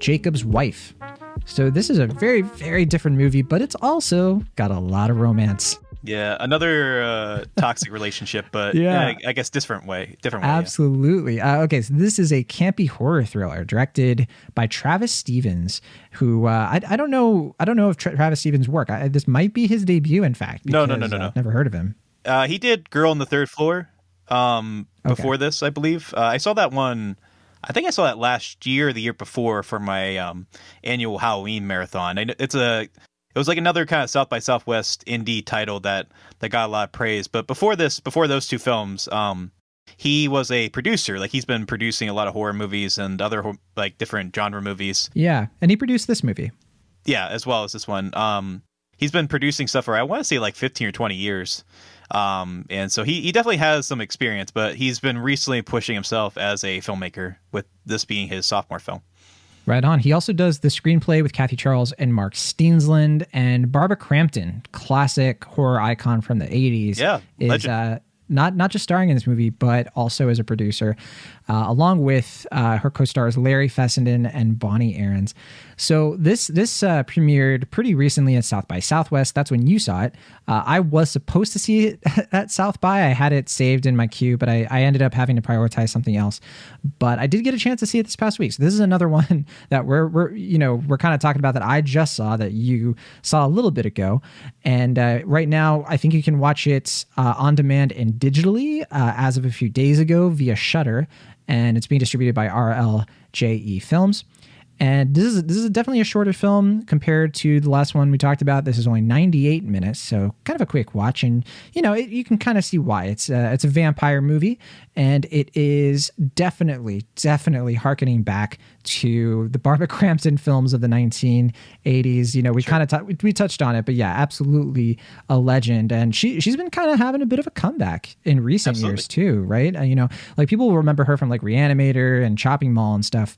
Jacob's Wife. So this is a very, very different movie, but it's also got a lot of romance. Yeah, another uh, toxic relationship, but Yeah. yeah, I guess different way, different way. yeah. Absolutely. Uh, okay, so this is a campy horror thriller directed by Travis Stevens, who uh, I, I don't know. I don't know if Tra- Travis Stevens' work. I, this might be his debut, in fact. No, no, no, no, no. I've never heard of him. Uh, he did Girl on the Third Floor um, Okay. before this, I believe. Uh, I saw that one. I think I saw that last year, the year before, for my um, annual Halloween marathon. It's a. It was like another kind of South by Southwest indie title that that got a lot of praise. But before this, before those two films, um, he was a producer. Like he's been producing a lot of horror movies and other like different genre movies. Yeah, and he produced this movie. Yeah, as well as this one. Um, he's been producing stuff for I want to say like fifteen or twenty years. Um, and so he, he definitely has some experience, but he's been recently pushing himself as a filmmaker with this being his sophomore film. Right on. He also does the screenplay with Kathy Charles and Mark Steensland and Barbara Crampton, classic horror icon from the 80s. Yeah, is uh, not not just starring in this movie, but also as a producer, uh, along with uh, her co-stars Larry Fessenden and Bonnie Aarons. So this this uh, premiered pretty recently at South by Southwest. That's when you saw it. Uh, I was supposed to see it at South by. I had it saved in my queue, but I, I ended up having to prioritize something else. But I did get a chance to see it this past week. So this is another one that we're we're you know we're kind of talking about that I just saw that you saw a little bit ago, and uh, right now I think you can watch it uh, on demand and digitally uh, as of a few days ago via Shudder, and it's being distributed by RLJE Films. And this is this is definitely a shorter film compared to the last one we talked about. This is only 98 minutes, so kind of a quick watch, and you know it, you can kind of see why it's a, it's a vampire movie, and it is definitely definitely harkening back to the Barbara Crampton films of the 1980s. You know we kind of t- we, touched on it, but yeah, absolutely a legend, and she she's been kind of having a bit of a comeback in recent Absolutely. years too, right? Uh, you know, like people will remember her from like Reanimator and Chopping Mall and stuff.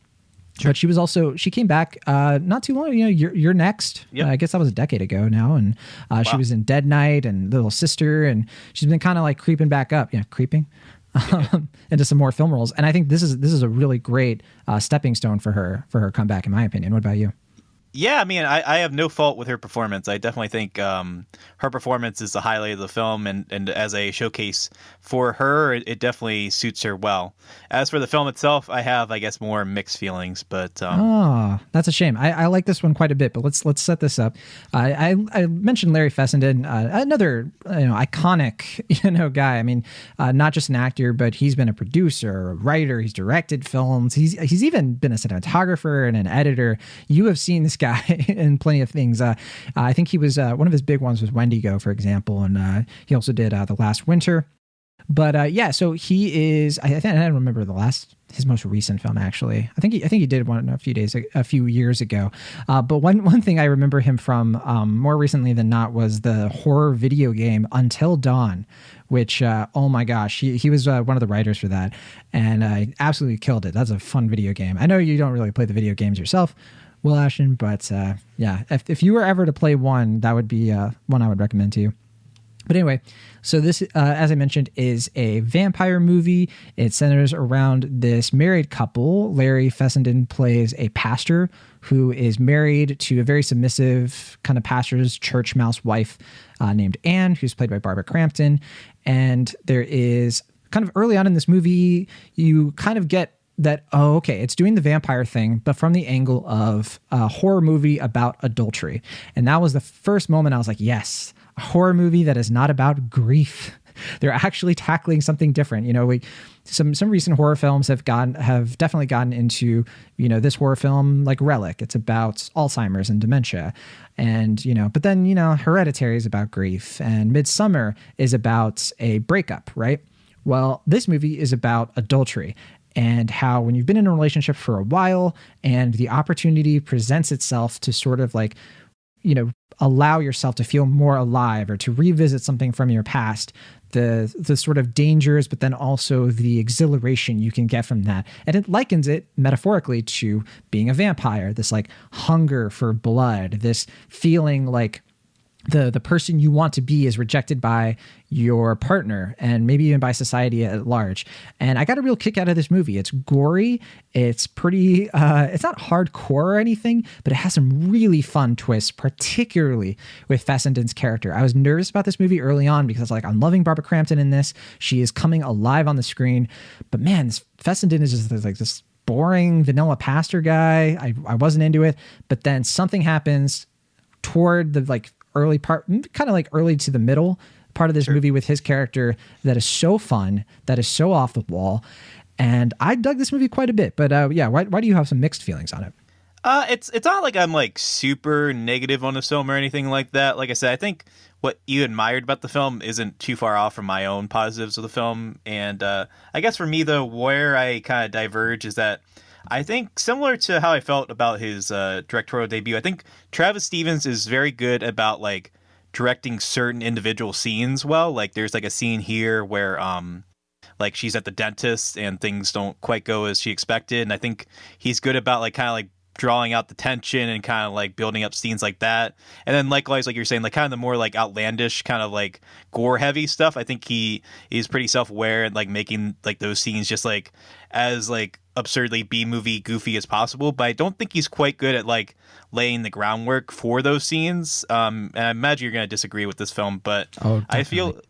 But she was also she came back uh, not too long. You know, you're, you're next. Yep. Uh, I guess that was a decade ago now, and uh, she was in Dead Night and Little Sister, and she's been kind of like creeping back up. Yeah, creeping um, into some more film roles. And I think this is this is a really great uh, stepping stone for her for her comeback, in my opinion. What about you? Yeah, I mean, I, I have no fault with her performance. I definitely think um, her performance is the highlight of the film, and, and as a showcase for her, it, it definitely suits her well. As for the film itself, I have, I guess, more mixed feelings, but um, Oh, that's a shame. I, I like this one quite a bit, but let's let's set this up. I I, I mentioned Larry Fessenden, uh, another you know iconic you know guy. I mean, uh, not just an actor, but he's been a producer, a writer. He's directed films. He's he's even been a cinematographer and an editor. You have seen this guy in plenty of things. Uh, I think he was uh, one of his big ones was Wendigo, for example, and uh, he also did uh, the Last Winter. But uh, yeah, so he is. I, I think I don't remember the last his most recent film actually. I think he, I think he did one a few days a few years ago. Uh, but one one thing I remember him from um, more recently than not was the horror video game Until Dawn, which uh, oh my gosh, he he was uh, one of the writers for that, and uh, absolutely killed it. That's a fun video game. I know you don't really play the video games yourself. Will Ashton, but uh, yeah, if, if you were ever to play one, that would be uh, one I would recommend to you. But anyway, so this, uh, as I mentioned, is a vampire movie. It centers around this married couple. Larry Fessenden plays a pastor who is married to a very submissive kind of pastor's church mouse wife uh, named Anne, who's played by Barbara Crampton. And there is kind of early on in this movie, you kind of get that oh okay it's doing the vampire thing but from the angle of a horror movie about adultery. And that was the first moment i was like yes a horror movie that is not about grief. They're actually tackling something different. You know we some some recent horror films have gotten have definitely gotten into you know this horror film like relic. It's about alzheimer's and dementia. And you know but then you know hereditary is about grief and Midsommar is about a breakup right? Well, this movie is about adultery and how when you've been in a relationship for a while and the opportunity presents itself to sort of like, you know, allow yourself to feel more alive or to revisit something from your past, the the sort of dangers, but then also the exhilaration you can get from that. And it likens it metaphorically to being a vampire, this like hunger for blood, this feeling like the the person you want to be is rejected by your partner and maybe even by society at large. And i got a real kick out of this movie. It's gory. It's pretty uh, it's not hardcore or anything but it has some really fun twists particularly with fessenden's character. I was nervous about this movie early on because like i'm loving barbara crampton in this. She is coming alive on the screen. But man this fessenden is just like this boring vanilla pastor guy. I, I wasn't into it. But then something happens toward the like early part, kind of like early to the middle part of this sure. movie with his character that is so fun, that is so off the wall. And I dug this movie quite a bit. But uh, yeah, why, why do you have some mixed feelings on it? Uh, it's it's not like I'm like super negative on the film or anything like that. Like I said, I think what you admired about the film isn't too far off from my own positives of the film. And uh, I guess for me though, where I kind of diverge is that I think similar to how I felt about his uh, directorial debut, I think Travis Stevens is very good about like directing certain individual scenes well. Like there's like a scene here where um like she's at the dentist and things don't quite go as she expected and I think he's good about like kind of like drawing out the tension and kind of like building up scenes like that. And then likewise, like you're saying, like kind of the more like outlandish, kind of like gore heavy stuff. I think he is pretty self aware and like making like those scenes just like as like absurdly B movie goofy as possible. But I don't think he's quite good at like laying the groundwork for those scenes. Um, and I imagine you're going to disagree with this film, but oh, I feel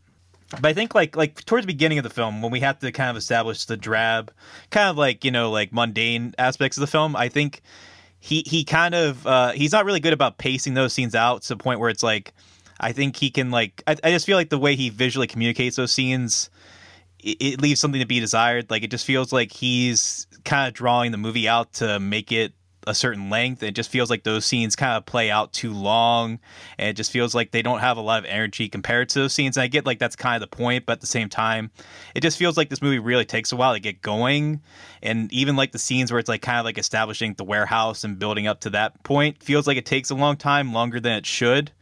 but I think like like towards the beginning of the film when we have to kind of establish the drab, kind of like you know like mundane aspects of the film, I think he he kind of uh, he's not really good about pacing those scenes out to the point where it's like I think he can like I, I just feel like the way he visually communicates those scenes it, leaves something to be desired. Like it just feels like he's kind of drawing the movie out to make it a certain length. It just feels like those scenes kind of play out too long, and it just feels like they don't have a lot of energy compared to those scenes. And I get like that's kind of the point, but at the same time, it just feels like this movie really takes a while to get going. And even like the scenes where it's like kind of like establishing the warehouse and building up to that point feels like it takes a long time, longer than it should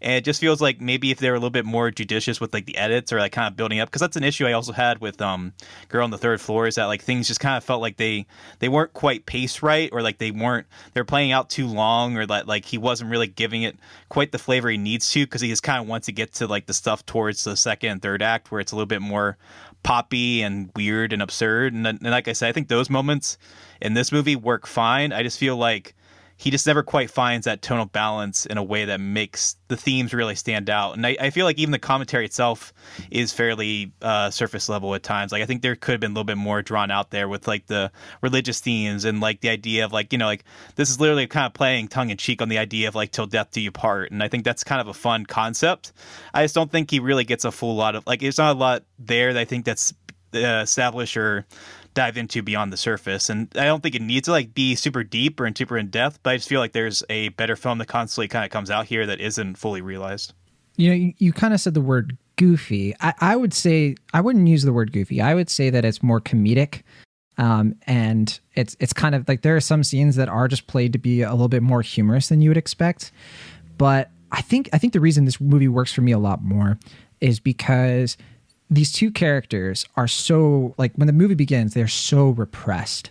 and it just feels like maybe if they were a little bit more judicious with like the edits or like kind of building up because that's an issue i also had with um girl on the third floor is that like things just kind of felt like they they weren't quite paced right or like they weren't they're playing out too long or that like he wasn't really giving it quite the flavor he needs to because he just kind of wants to get to like the stuff towards the second and third act where it's a little bit more poppy and weird and absurd. And, and like i said i think those moments in this movie work fine. I just feel like he just never quite finds that tonal balance in a way that makes the themes really stand out. And I, I feel like even the commentary itself is fairly uh, surface level at times. Like I think there could have been a little bit more drawn out there with like the religious themes and like the idea of like you know like this is literally kind of playing tongue in cheek on the idea of like till death do you part. And I think that's kind of a fun concept. I just don't think he really gets a full lot of like there's not a lot there that I think that's uh, established or dive into beyond the surface. And I don't think it needs to like be super deep or in super in depth, but I just feel like there's a better film that constantly kind of comes out here that isn't fully realized. You know, you, you kind of said the word goofy. I, I would say I wouldn't use the word goofy. I would say that it's more comedic. Um, and it's it's kind of like there are some scenes that are just played to be a little bit more humorous than you would expect. But I think I think the reason this movie works for me a lot more is because these two characters are so like when the movie begins they're so repressed.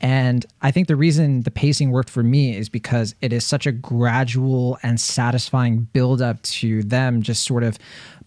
And i think the reason the pacing worked for me is because it is such a gradual and satisfying build up to them just sort of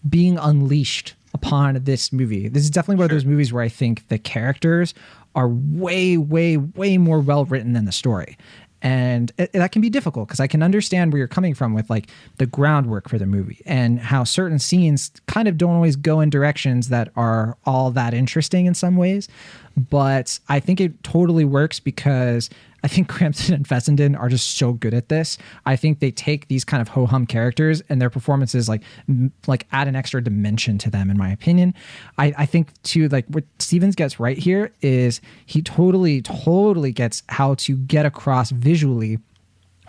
being unleashed upon this movie. This is definitely one of those movies where i think the characters are way way way more well written than the story and it, that can be difficult because i can understand where you're coming from with like the groundwork for the movie and how certain scenes kind of don't always go in directions that are all that interesting in some ways. But i think it totally works because I think Crampton and Fessenden are just so good at this. I think they take these kind of ho hum characters and their performances like like add an extra dimension to them. In my opinion, I, I think too like what Stevens gets right here is he totally totally gets how to get across visually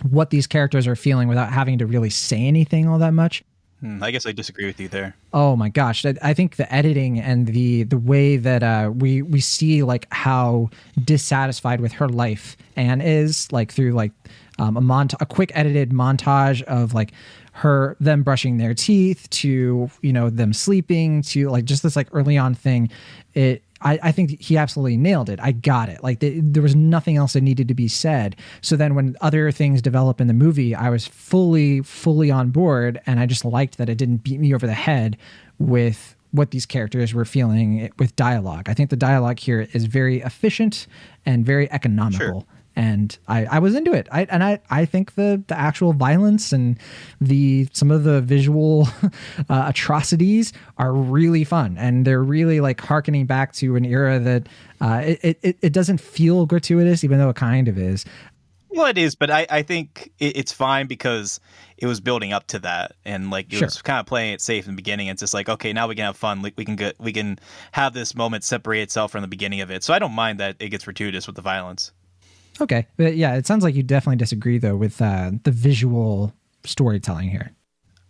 what these characters are feeling without having to really say anything all that much. Hmm, I guess I disagree with you there. Oh my gosh, I think the editing and the the way that uh, we we see like how dissatisfied with her life Anne is, like through like um, a mont a quick edited montage of like her them brushing their teeth to you know them sleeping to like just this like early on thing. It I, I think he absolutely nailed it. I got it. Like the, there was nothing else that needed to be said. So then when other things develop in the movie, I was fully, fully on board, and I just liked that it didn't beat me over the head with what these characters were feeling with dialogue. I think the dialogue here is very efficient and very economical. Sure and I, I was into it. I, and I, I think the, the actual violence and the some of the visual uh, atrocities are really fun, and they're really like harkening back to an era that uh, it, it it doesn't feel gratuitous, even though it kind of is. Well, it is, but I, I think it, it's fine because it was building up to that, and like it sure. was kind of playing it safe in the beginning. It's just like, okay, now we can have fun. we can get, we can have this moment separate itself from the beginning of it. So I don't mind that it gets gratuitous with the violence. Okay, but yeah, it sounds like you definitely disagree though with uh, the visual storytelling here.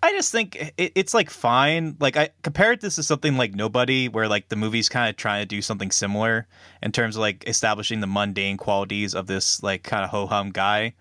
I just think it, it's like fine. Like I compared this to something like Nobody, where like the movie's kind of trying to do something similar in terms of like establishing the mundane qualities of this like kind of ho hum guy.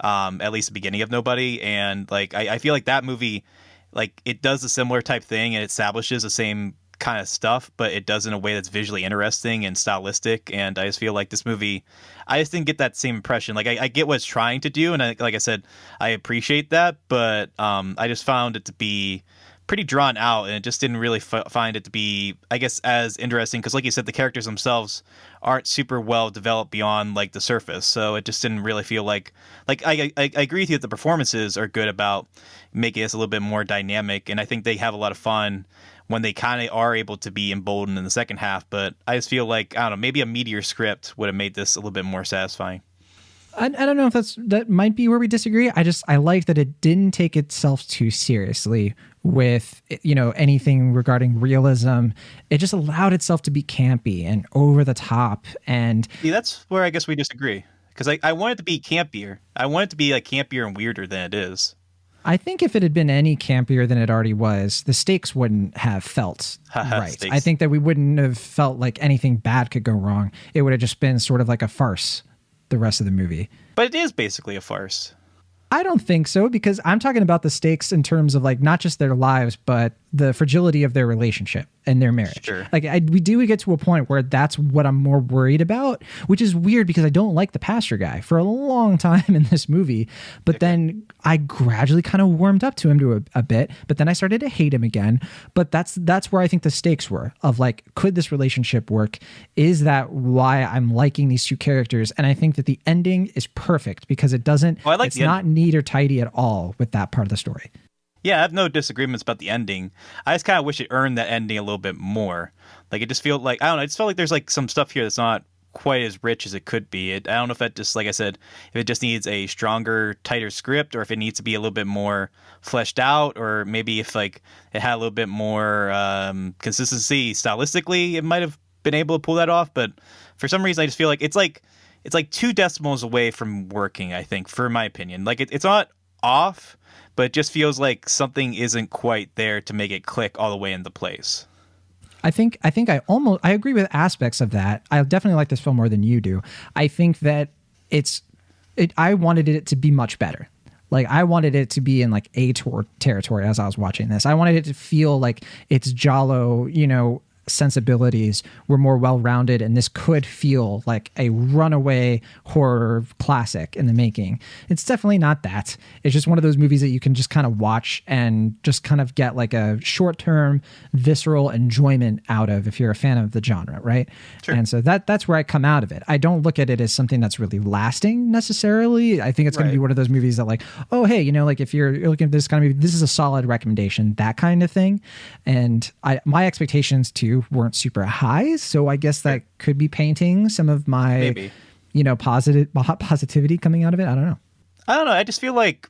Um, at least the beginning of Nobody, and like I, I feel like that movie, like it does a similar type thing and establishes the same kind of stuff, but it does in a way that's visually interesting and stylistic. And I just feel like this movie, I just didn't get that same impression. Like I, I get what it's trying to do, and I, like I said, I appreciate that, but um, I just found it to be pretty drawn out, and it just didn't really f- find it to be, I guess, as interesting because, like you said, the characters themselves aren't super well developed beyond like the surface. So it just didn't really feel like, like I, I, I agree with you that the performances are good about making this a little bit more dynamic, and I think they have a lot of fun when they kind of are able to be emboldened in the second half. But I just feel like I don't know, maybe a meteor script would have made this a little bit more satisfying. I, I don't know if that's that might be where we disagree. I just I like that it didn't take itself too seriously with you know anything regarding realism. It just allowed itself to be campy and over the top. And See, that's where I guess we disagree because I, I want it to be campier. I want it to be like campier and weirder than it is. I think if it had been any campier than it already was, the stakes wouldn't have felt right. Stakes. I think that we wouldn't have felt like anything bad could go wrong. It would have just been sort of like a farce the rest of the movie. But it is basically a farce. I don't think so because I'm talking about the stakes in terms of like not just their lives, but the fragility of their relationship and their marriage. Sure. Like I, we do get to a point where that's what I'm more worried about, which is weird because I don't like the pastor guy for a long time in this movie. But then I gradually kind of warmed up to him to a, a, bit, but then I started to hate him again. But that's that's where I think the stakes were of like, could this relationship work? Is that why I'm liking these two characters? And I think that the ending is perfect because it doesn't. Oh, I like it's not neat or tidy at all with that part of the story. Yeah, I have no disagreements about the ending. I just kind of wish it earned that ending a little bit more. Like it just felt like I don't know. It just felt like there's like some stuff here that's not quite as rich as it could be. It, I don't know if that just like I said, if it just needs a stronger, tighter script, or if it needs to be a little bit more fleshed out, or maybe if like it had a little bit more um, consistency stylistically, it might have been able to pull that off. But for some reason, I just feel like it's like it's like two decimals away from working. I think, for my opinion, like it, it's not off but it just feels like something isn't quite there to make it click all the way into place. I think I think I almost I agree with aspects of that. I definitely like this film more than you do. I think that it's it I wanted it to be much better. Like I wanted it to be in like auteur territory as I was watching this. I wanted it to feel like it's Giallo, you know, sensibilities were more well rounded, and this could feel like a runaway horror classic in the making. It's definitely not that. It's just one of those movies that you can just kind of watch and just kind of get like a short term visceral enjoyment out of if you're a fan of the genre, right? Sure. And so that that's where I come out of it. I don't look at it as something that's really lasting necessarily. I think it's going to be one of those movies that like, oh hey, you know, like if you're, you're looking at this kind of movie, this is a solid recommendation, that kind of thing. And I my expectations too weren't super high. So I guess that could be painting some of my, Maybe. you know, positive positivity coming out of it. I don't know. I don't know. I just feel like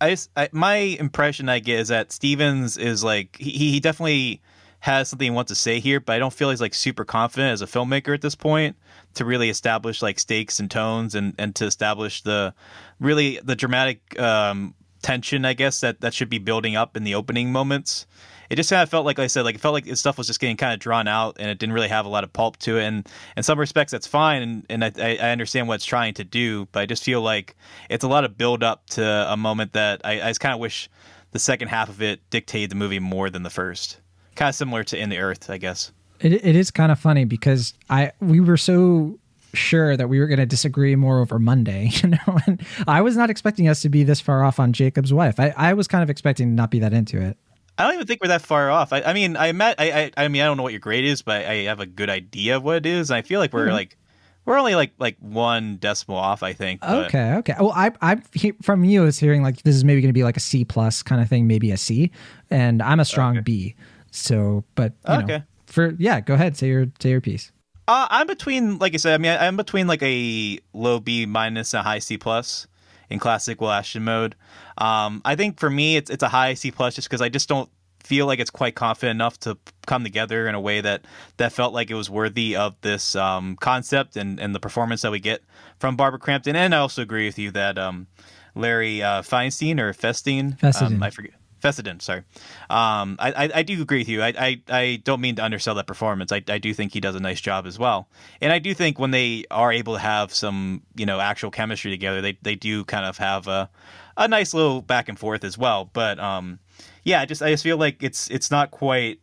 I, just, I my impression I get is that Stevens is like he he definitely has something he wants to say here, but I don't feel he's like super confident as a filmmaker at this point to really establish like stakes and tones and and to establish the really the dramatic um, tension I guess that that should be building up in the opening moments it just kind of felt like, like I said, like it felt like this stuff was just getting kind of drawn out, and it didn't really have a lot of pulp to it. And in some respects, that's fine, and and I, I understand what it's trying to do, but I just feel like it's a lot of build up to a moment that I, I just kind of wish the second half of it dictated the movie more than the first. Kind of similar to In the Earth, I guess. It, it is kind of funny because I we were so sure that we were going to disagree more over Monday, you know, and I was not expecting us to be this far off on Jacob's wife. I, I was kind of expecting to not be that into it. I don't even think we're that far off. I, I mean, I met, I, I, I mean, I don't know what your grade is, but I have a good idea of what it is. And I feel like we're mm-hmm. like, we're only like like one decimal off, I think. But... Okay, okay. Well, I, I from you, I was hearing like this is maybe going to be like a C plus kind of thing, maybe a C, and I'm a strong okay. B. So, but you okay. know, for yeah, go ahead, say your say your piece. Uh, I'm between, like I said, I mean, I'm between like a low B minus and a high C plus in classic Will Ashton mode. Um, I think for me, it's it's a high C plus just because I just don't feel like it's quite confident enough to come together in a way that that felt like it was worthy of this um, concept and and the performance that we get from Barbara Crampton. And I also agree with you that um, Larry uh, Feinstein or Festine, um, I forget. Fessenden, sorry. Um, I, I, I, do agree with you. I, I, I, don't mean to undersell that performance. I, I do think he does a nice job as well. And I do think when they are able to have some, you know, actual chemistry together, they, they do kind of have a, a nice little back and forth as well. But um, yeah, I just I just feel like it's it's not quite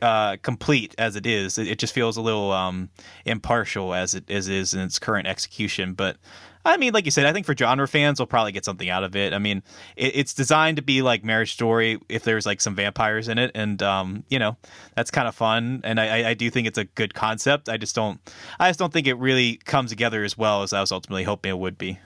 uh, complete as it is. It, it just feels a little um, impartial as it as is in its current execution. But I mean, like you said, I think for genre fans, they'll probably get something out of it. I mean, it, it's designed to be like Marriage Story if there's like some vampires in it, and um, you know, that's kind of fun. And I, I do think it's a good concept. I just don't, I just don't think it really comes together as well as I was ultimately hoping it would be.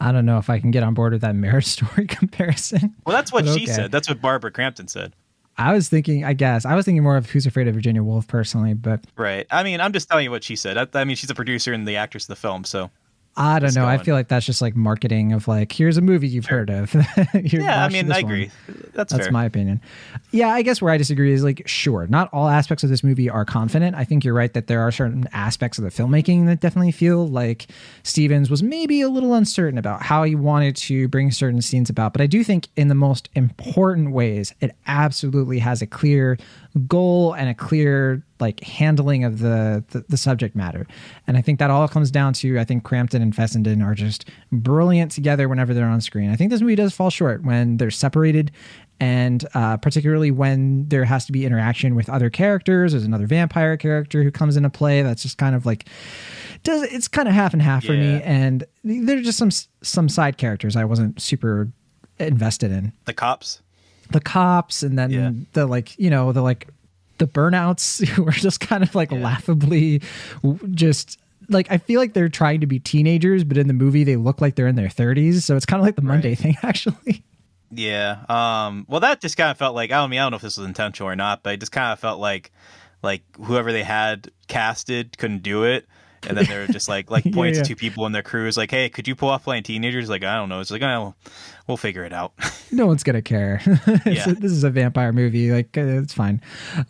I don't know if I can get on board with that marriage story comparison. Well, that's what she okay. said. That's what Barbara Crampton said. I was thinking, I guess, I was thinking more of Who's Afraid of Virginia Woolf personally, but right. I mean, I'm just telling you what she said. I, I mean, she's a producer and the actress of the film, so I don't know. I feel like that's just like marketing of like, here's a movie you've sure. heard of. yeah, I mean, I agree. That's that's fair. my opinion. Yeah, I guess where I disagree is like, sure, not all aspects of this movie are confident. I think you're right that there are certain aspects of the filmmaking that definitely feel like Stevens was maybe a little uncertain about how he wanted to bring certain scenes about. But I do think in the most important ways, it absolutely has a clear goal and a clear like handling of the, the, the subject matter. And I think that all comes down to I think Crampton and Fessenden are just brilliant together whenever they're on screen. I think this movie does fall short when they're separated and uh, particularly when there has to be interaction with other characters. There's another vampire character who comes into play. That's just kind of like does it's kind of half and half yeah. for me. And there's just some some side characters I wasn't super invested in. The cops the cops and then yeah. the like you know the like the burnouts who are just kind of like yeah. laughably just like I feel like they're trying to be teenagers, but in the movie they look like they're in their 30s. So it's kind of like the Monday right. thing, actually. Yeah. Um. Well, that just kind of felt like I don't mean I don't know if this was intentional or not, but it just kind of felt like like whoever they had casted couldn't do it, and then they're just like like points yeah, yeah. to people in their crews like, hey, could you pull off playing teenagers? Like I don't know. It's like oh, we'll figure it out. no one's gonna care. yeah. this is a vampire movie. Like uh, it's fine.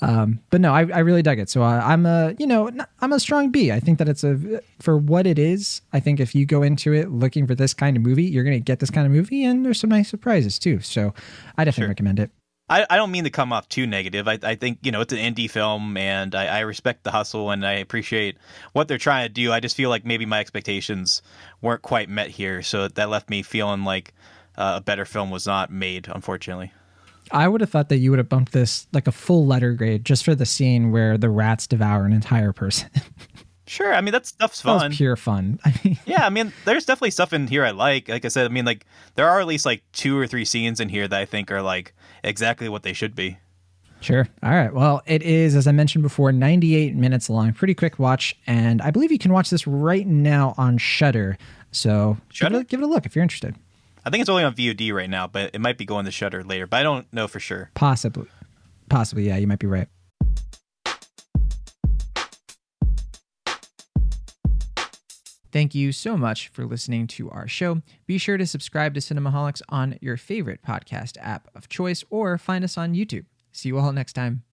Um, but no, I, I really dug it. So uh, I'm a you know I'm a strong B. I think that it's a for what it is. I think if you go into it looking for this kind of movie, you're gonna get this kind of movie, and there's some nice surprises too. So I definitely sure. recommend it. I, I don't mean to come off too negative. I, I think, you know, it's an indie film and I, I respect the hustle and I appreciate what they're trying to do. I just feel like maybe my expectations weren't quite met here. So that left me feeling like uh, a better film was not made, unfortunately. I would have thought that you would have bumped this like a full letter grade just for the scene where the rats devour an entire person. Sure, I mean that stuff's fun. That pure fun. I mean, yeah, I mean, there's definitely stuff in here I like. Like I said, I mean, like there are at least like two or three scenes in here that I think are like exactly what they should be. Sure. All right. Well, it is, as I mentioned before, 98 minutes long. Pretty quick watch, and I believe you can watch this right now on Shudder. So Shudder? Give, it, give it a look if you're interested. I think it's only on VOD right now, but it might be going to Shudder later. But I don't know for sure. Possibly. Possibly. Yeah, you might be right. Thank you so much for listening to our show. Be sure to subscribe to Cinemaholics on your favorite podcast app of choice or find us on YouTube. See you all next time.